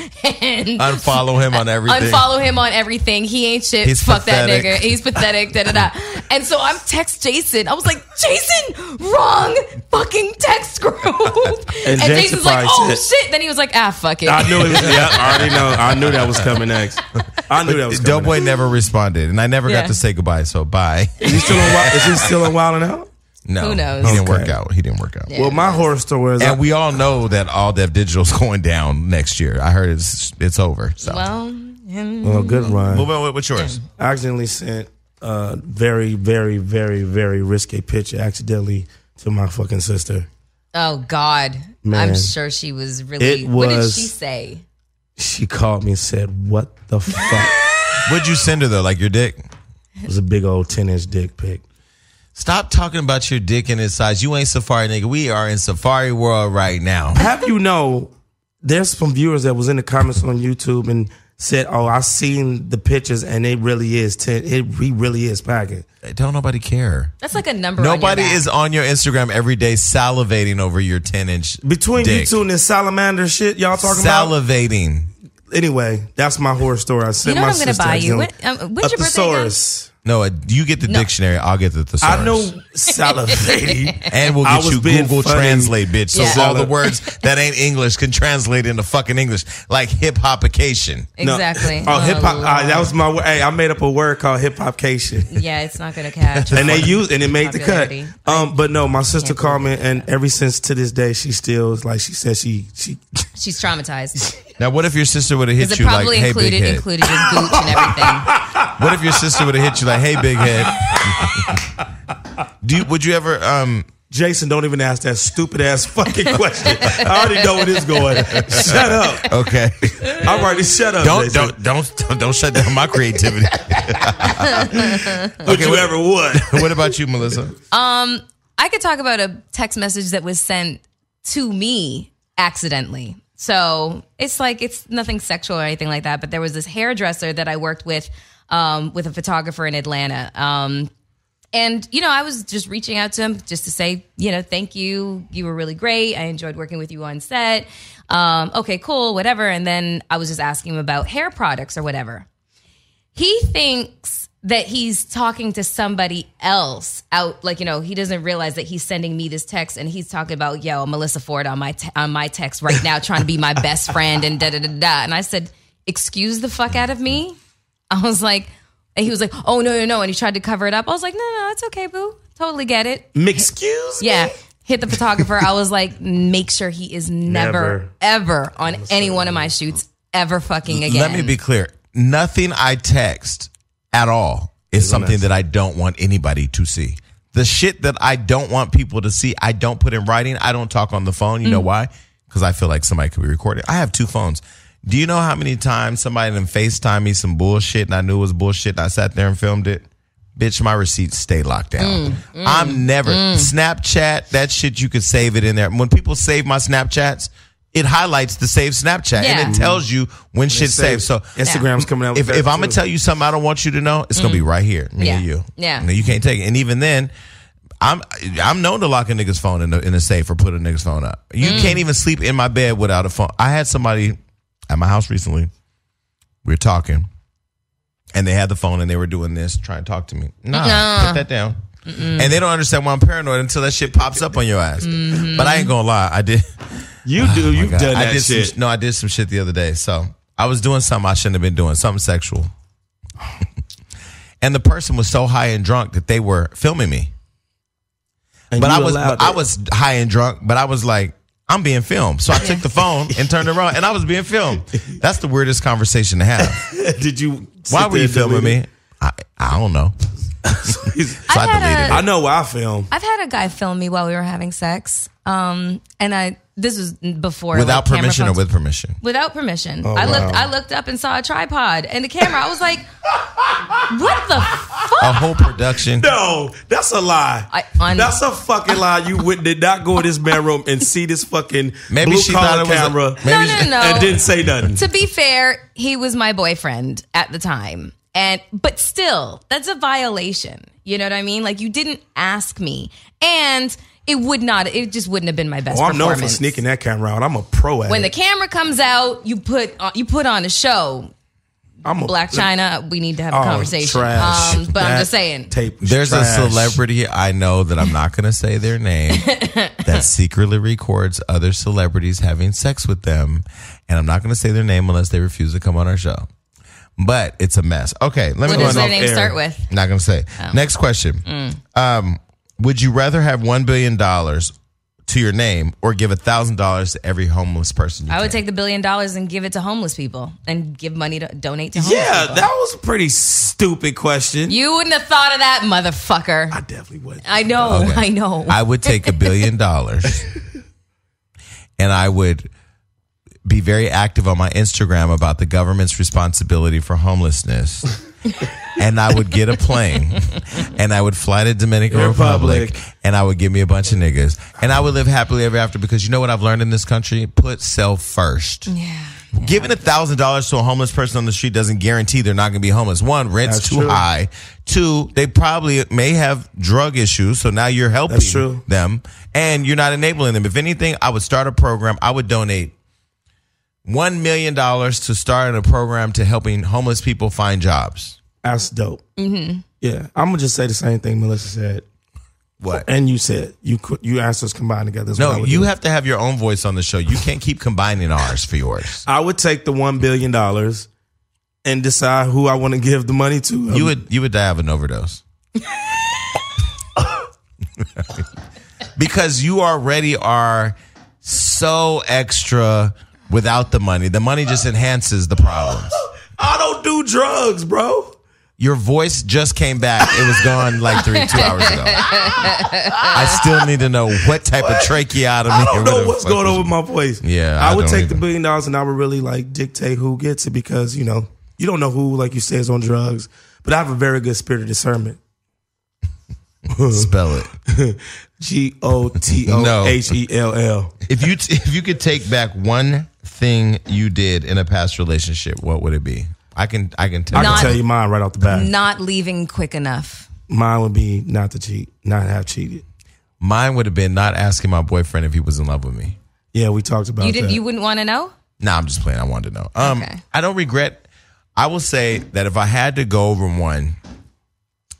Unfollow him on everything. unfollow him on everything. He ain't shit. He's Fuck that nigga. He's pathetic. Da da da. And so I'm text Jason. I was like, Jason, wrong fucking text group. And, Jason Jason's like, oh said- shit. Then he was like, ah, fuck it. I knew it was. Yeah, I already know. I knew that was coming next. I knew that was coming. Doughboy next. never responded, and I never Yeah. got to say goodbye. So bye. Is he still on? Wild- Is he still on Wild 'N Out? No, Who knows? He didn't Okay. work out. He didn't work out. Well, my horror story is. And we all know that all Dev Digital's going down next year. I heard it's it's over. So well, him- well, good run. move on. What's yours? I accidentally sent a very, very, very, very risque picture accidentally to my fucking sister. oh God, Man. I'm sure she was really. It what did was- she say? She called me and said, "What the fuck?" What'd you send her though? Like your dick? it was a big old ten inch dick pic. Stop talking about your dick and its size. You ain't Safari nigga. We are in Safari world right now. Have you know? There's some viewers that was in the comments on YouTube and said, "Oh, I seen the pictures and it really is ten. It he really is packing." Don't nobody care. That's like a number. on your Nobody back. is on your Instagram every day salivating over your 10 inch Between dick. you two and this salamander shit y'all talking about. Salivating. Anyway, that's my horror story. I sent You know my what I'm gonna sister buy you? accidentally- When, um, when's your birthday again? Thesaurus. No, uh, you get the No. dictionary. I'll get the thesaurus. I know salivating. And we'll I get was you being Google funny. Translate, bitch. So Yeah. all the words that ain't English can translate into fucking English, like hip hopication. No. Exactly. Oh, hip hop. Lord. Uh, that was my. word. Hey, I made up a word called hip hopcation. Yeah, it's not gonna catch. and they use and it made the cut. Popularity. Um, but no, my sister called me, and ever since to this day, she still is like she said she she. She's traumatized Now, what if your sister would have hit you like, probably "Hey, big included head"? included your gooch and everything. What if your sister would have hit you like, "Hey, big head"? Do you, would you ever? Um, Jason, don't even ask that stupid ass fucking question. I already know where this is going. Shut up. okay, I'm already shut up. don't Jason. don't don't don't don't shut down my creativity. Would you ever would? what about you, Melissa? Um, I could talk about a text message that was sent to me accidentally. So it's like it's nothing sexual or anything like that. But there was this hairdresser that I worked with, um, with a photographer in Atlanta. Um, and you know, I was just reaching out to him just to say, you know, thank you. You were really great. I enjoyed working with you on set. Um, okay, cool, whatever. And then I was just asking him about hair products or whatever. He thinks that he's talking to somebody else out, like you know, he doesn't realize that he's sending me this text and he's talking about, yo, Melissa Ford on my te- on my text right now, trying to be my best friend and da da da da. And I said, excuse the fuck out of me. I was like, and he was like, oh no no no, and he tried to cover it up. I was like, no no, it's okay, boo, totally get it. Excuse me. Yeah. Hit the photographer. I was like, make sure he is never, Never. ever on any one of my shoots ever fucking again. Let me be clear. Nothing I text at all is something that I don't want anybody to see. The shit that I don't want people to see, I don't put in writing. I don't talk on the phone. You know Mm. why? Because I feel like somebody could be recording. I have two phones. Do you know how many times somebody done FaceTime me some bullshit and I knew it was bullshit and I sat there and filmed it? Bitch, my receipts stay locked down. Mm, I'm never Snapchat. That shit you could save it in there. When people save my Snapchats, it highlights the save Snapchat Yeah. and it tells you when shit saves. So Instagram's coming out. if, with if that I'm gonna tell you something I don't want you to know, it's gonna be right here, me Mm. Yeah. and you. Yeah. You, you can't take it. And even then, I'm I'm known to lock a nigga's phone in the in the safe or put a nigga's phone up. You Mm. can't even sleep in my bed without a phone. I had somebody at my house recently. We were talking, and they had the phone and they were doing this, trying to talk to me. Nah, Nah. put that down. And they don't understand why I'm paranoid until that shit pops up on your ass. Mm-hmm. But I ain't gonna lie, I did. you do, you've God. done I that did shit. Some, no, I did some shit the other day. So I was doing something I shouldn't have been doing, something sexual. and the person was so high and drunk that they were filming me. And But I was allowed I it. was high and drunk, but I was like, I'm being filmed. So I took the phone and turned around and I was being filmed. That's the weirdest conversation to have. Did you? Why were you filming delete me? I, I don't know. so I I had deleted a- I know where I film. I've had a guy film me while we were having sex. Um, and I this was before Without like, camera permission or with permission? without permission. Oh, I looked. I looked up and saw a tripod and the camera. I was like, what the fuck? A whole production. No, that's a lie. I- un- that's a fucking lie. You would, did not go in this bedroom and see this fucking Maybe blue she thought collar it was a- camera maybe No, she- no, no. and didn't say nothing. to be fair, he was my boyfriend at the time. And but still, that's a violation. You know what I mean? Like you didn't ask me. And it would not it just wouldn't have been my best Oh, I'm known for sneaking that camera out. I'm a pro at when the camera comes out, you put on, you put on a show. I'm a Blac Chyna, we need to have a Oh, conversation. trash. Um, but I'm just saying. Tape was There's a celebrity I know that I'm not going to say their name that secretly records other celebrities having sex with them. And I'm not going to say their name unless they refuse to come on our show. But it's a mess. Okay, let me What go does their name air. start with? Not going to say. Oh. Next question. Mm. Um, would you rather have $1 billion to your name or give $1,000 to every homeless person you I would can? take the billion dollars and give it to homeless people and give money to donate to homeless Yeah, people. that was a pretty stupid question. you wouldn't have thought of that, motherfucker. I definitely would. I know, Okay. I know. I would take a billion dollars and I would be very active on my Instagram about the government's responsibility for homelessness. And I would get a plane and I would fly to Dominican Republic. Republic. and I would give me a bunch of niggas and I would live happily ever after because you know what I've learned in this country? Put self first. yeah. Giving a thousand dollars to a homeless person on the street doesn't guarantee they're not going to be homeless. One, rent's That's too true. high. Two, they probably may have drug issues, so now you're helping them, and you're not enabling them. If anything, I would start a program. I would donate one million dollars to start a program to helping homeless people find jobs. That's dope. Mm-hmm. Yeah, I'm gonna just say the same thing Melissa said, What? and you said you could. You answers combined together. That's No, you do. have to have your own voice on the show. You can't keep combining ours for yours. I would take the one billion dollars and decide who I want to give the money to. You would you would die of an overdose. because you already are so extra without the money. The money just enhances the problems. I don't do drugs, bro. Your voice just came back. It was gone like three, two hours ago. I still need to know what type of tracheotomy. I don't know what's going on with my voice. Yeah, I, I would take either. the billion dollars and I would really like dictate who gets it because you know you don't know who, like you say, is on drugs. But I have a very good spirit of discernment. Spell it. G O T O H E L L. If you if you could take back one thing you did in a past relationship, what would it be? I can I can tell. I you. Not- can tell you mine right off the bat. Not leaving quick enough. Mine would be not to cheat, not have cheated. Mine would have been not asking my boyfriend if he was in love with me. Yeah, we talked about You did that. you wouldn't want to know? Nah, I'm just playing. I wanted to know. Um, Okay. I don't regret. I will say that if I had to go over one,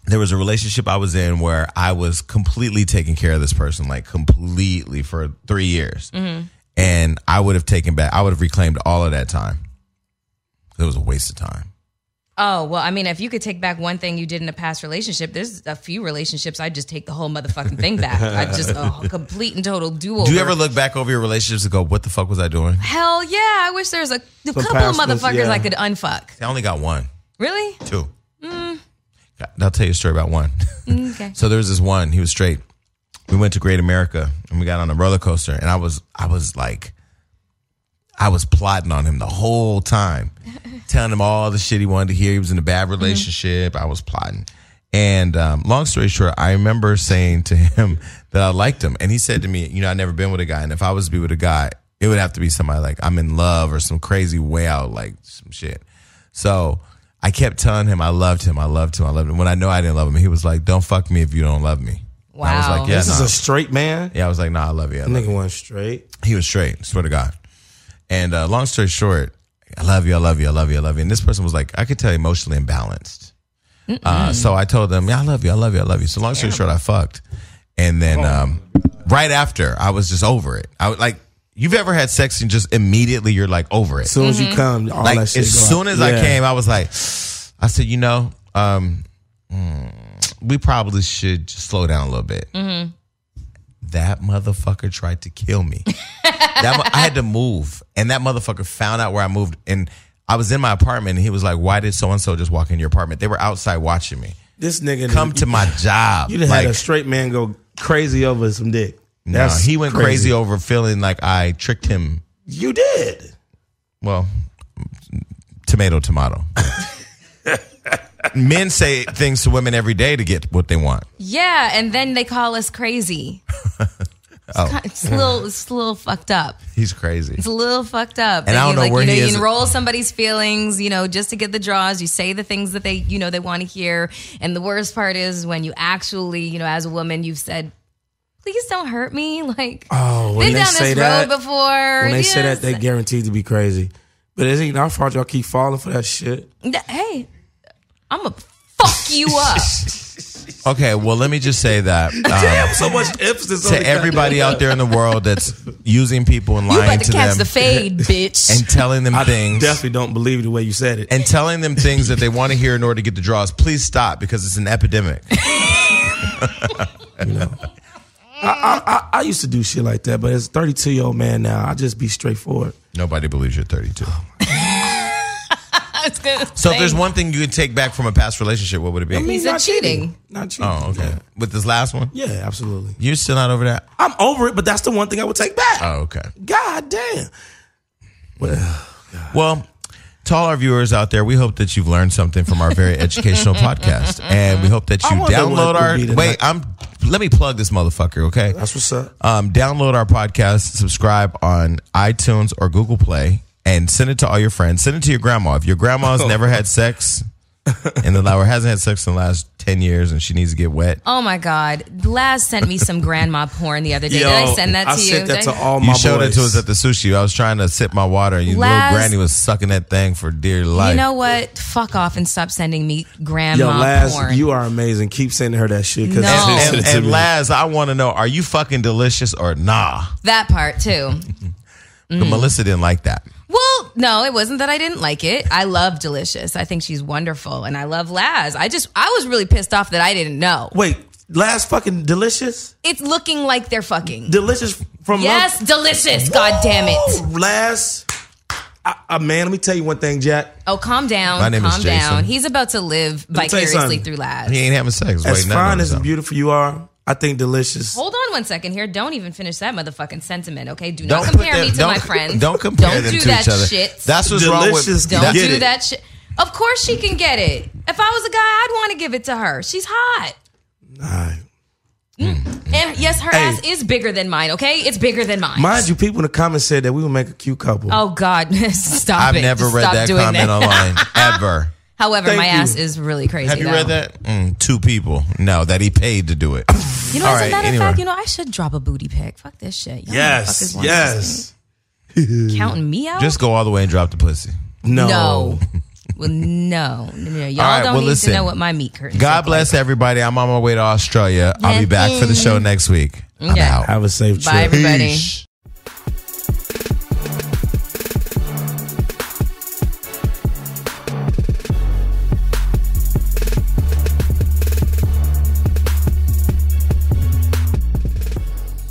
there was a relationship I was in where I was completely taking care of this person, like completely for three years, mm-hmm. and I would have taken back. I would have reclaimed all of that time. It was a waste of time. Oh, well, I mean, if you could take back one thing you did in a past relationship, there's a few relationships I'd just take the whole motherfucking thing back. I just a complete and total do over. Do you ever look back over your relationships and go, "What the fuck was I doing?" Hell yeah. I wish there's a, a couple of past ones, motherfuckers yeah. I could unfuck. I only got one, Really? two. Mm. I'll tell you a story about one. Okay. So there was this one. He was straight. We went to Great America and we got on a roller coaster, and I was I was like, I was plotting on him the whole time, telling him all the shit he wanted to hear. He was in a bad relationship. I was plotting. And um, long story short, I remember saying to him that I liked him, and he said to me, "You know, I've never been with a guy, and if I was to be with a guy, it would have to be somebody like I'm in love or some crazy way out, like some shit." So I kept telling him I loved him, I loved him, I loved him. When I know I didn't love him, he was like, "Don't fuck me if you don't love me." And I was like, "Yeah, this is a straight man. yeah." I was like, "Nah, I love you." I love you." Nigga went straight. He was straight, swear to God. And uh, long story short, I love you, I love you, I love you, I love you. And this person was like, I could tell emotionally imbalanced. Uh, so I told them, yeah, I love you, I love you, I love you. So long story short, I fucked. And then um, right after, I was just over it. I was like, you've ever had sex and just immediately you're like over it. As soon as you come, all like that as go soon out. as I Yeah. came, I was like, I said, you know, um, mm, we probably should just slow down a little bit. That motherfucker tried to kill me. that mo- I had to move, and that motherfucker found out where I moved, and I was in my apartment, and he was like, "Why did so and so just walk in your apartment?" They were outside watching me. This nigga come to my job. You done like, had a straight man go crazy over some dick. No, That's he went crazy over feeling like I tricked him. You did. Well, tomato, tomato. Men say things to women every day to get what they want. Yeah, and then they call us crazy. It's, Oh. kind- it's a little, it's a little fucked up. He's crazy. It's a little fucked up. And I don't know like, where you know, he you is. enroll somebody's feelings, you know, just to get the draws. You say the things that they, you know, they want to hear. And the worst part is when you actually, you know, as a woman, you've said, "Please don't hurt me." Like, Oh, when been they down say this that, road before. when they say that, they guaranteed to be crazy. But is it ain't our fault. Y'all keep falling for that shit. hey, I'm gonna fuck you up. Okay, well, let me just say that um, Damn, so much emphasis on to everybody out there in the world that's using people and You lying about to to catch them the fade, bitch. and telling them I things. definitely don't believe the way you said it. and telling them things that they want to hear in order to get the draws. Please stop because it's an epidemic. I, I used to do shit like that, but as a 32 year old man now, I just be straightforward. Nobody believes you're 32. I good. So if there's one thing you could take back from a past relationship, what would it be? He said not cheating. Not cheating. oh, okay. With this last one, Yeah, absolutely. you're still not over that. I'm over it, but that's the one thing I would take back. Oh, okay. God damn. Well, Well, to all our viewers out there, we hope that you've learned something from our very educational podcast, and we hope that you download our. would be the Wait, next- I'm. Let me plug this motherfucker, okay? that's what's up. Um, download our podcast, subscribe on iTunes or Google Play, and send it to all your friends. Send it to your grandma. If your grandma's never had sex in the or hasn't had sex in the last ten years, and she needs to get wet, Oh my God. Laz sent me some grandma porn the other day. Did I send that to you? I you? sent that to all my you showed boys. it to us at the sushi. I was trying to sip my water, and you little granny was sucking that thing for dear life. You know what? Fuck off and stop sending me grandma Yo, Laz, porn. you are amazing. Keep sending her that shit. 'cause No. she and, sent and, and. Laz, I want to know: Are you fucking delicious or nah? that part too. Mm. But Melissa didn't like that. Well, no, it wasn't that I didn't like it. I love Delicious. I think she's wonderful, and I love Laz. I just, I was really pissed off that I didn't know. Wait, Laz fucking delicious? It's looking like they're fucking. Delicious from Yes, delicious. God damn it. Woo! Laz. I, I, man, let me tell you one thing, Jack. Oh, calm down. My name is calm Jason. down. He's about to live me tell you vicariously through Laz. He ain't having sex. As Wait, fine on as beautiful you are, I think delicious. Hold on one second here. Don't even finish that motherfucking sentiment, okay? Do not compare put me to my friends. Don't compare Don't them do to that each other. shit. That's what's wrong with. Don't do it. that shit. Of course she can get it. If I was a guy, I'd want to give it to her. She's hot. All right. Mm. And yes, her Hey. ass is bigger than mine, okay? It's bigger than mine. Mind you, people in the comments said that we would make a cute couple. Oh God, stop I've it. never Just read that comment that. online ever. However, Thank my you. ass is really crazy. Have you though. read that? Mm, two people. No, that he paid to do it. You know, All as right, a matter anyway. of fact, you know, I should drop a booty pic. Fuck this shit. Y'all yes, motherfuckers wanna yes. just Counting me out? Just go all the way and drop the pussy. No. no. well, no, no, no. Y'all All right, don't well, need listen. to know what my meat curtains. God bless like. everybody. I'm on my way to Australia. I'll be back for the show next week. I'm Okay. out. Have a safe trip. Bye, everybody. Peace.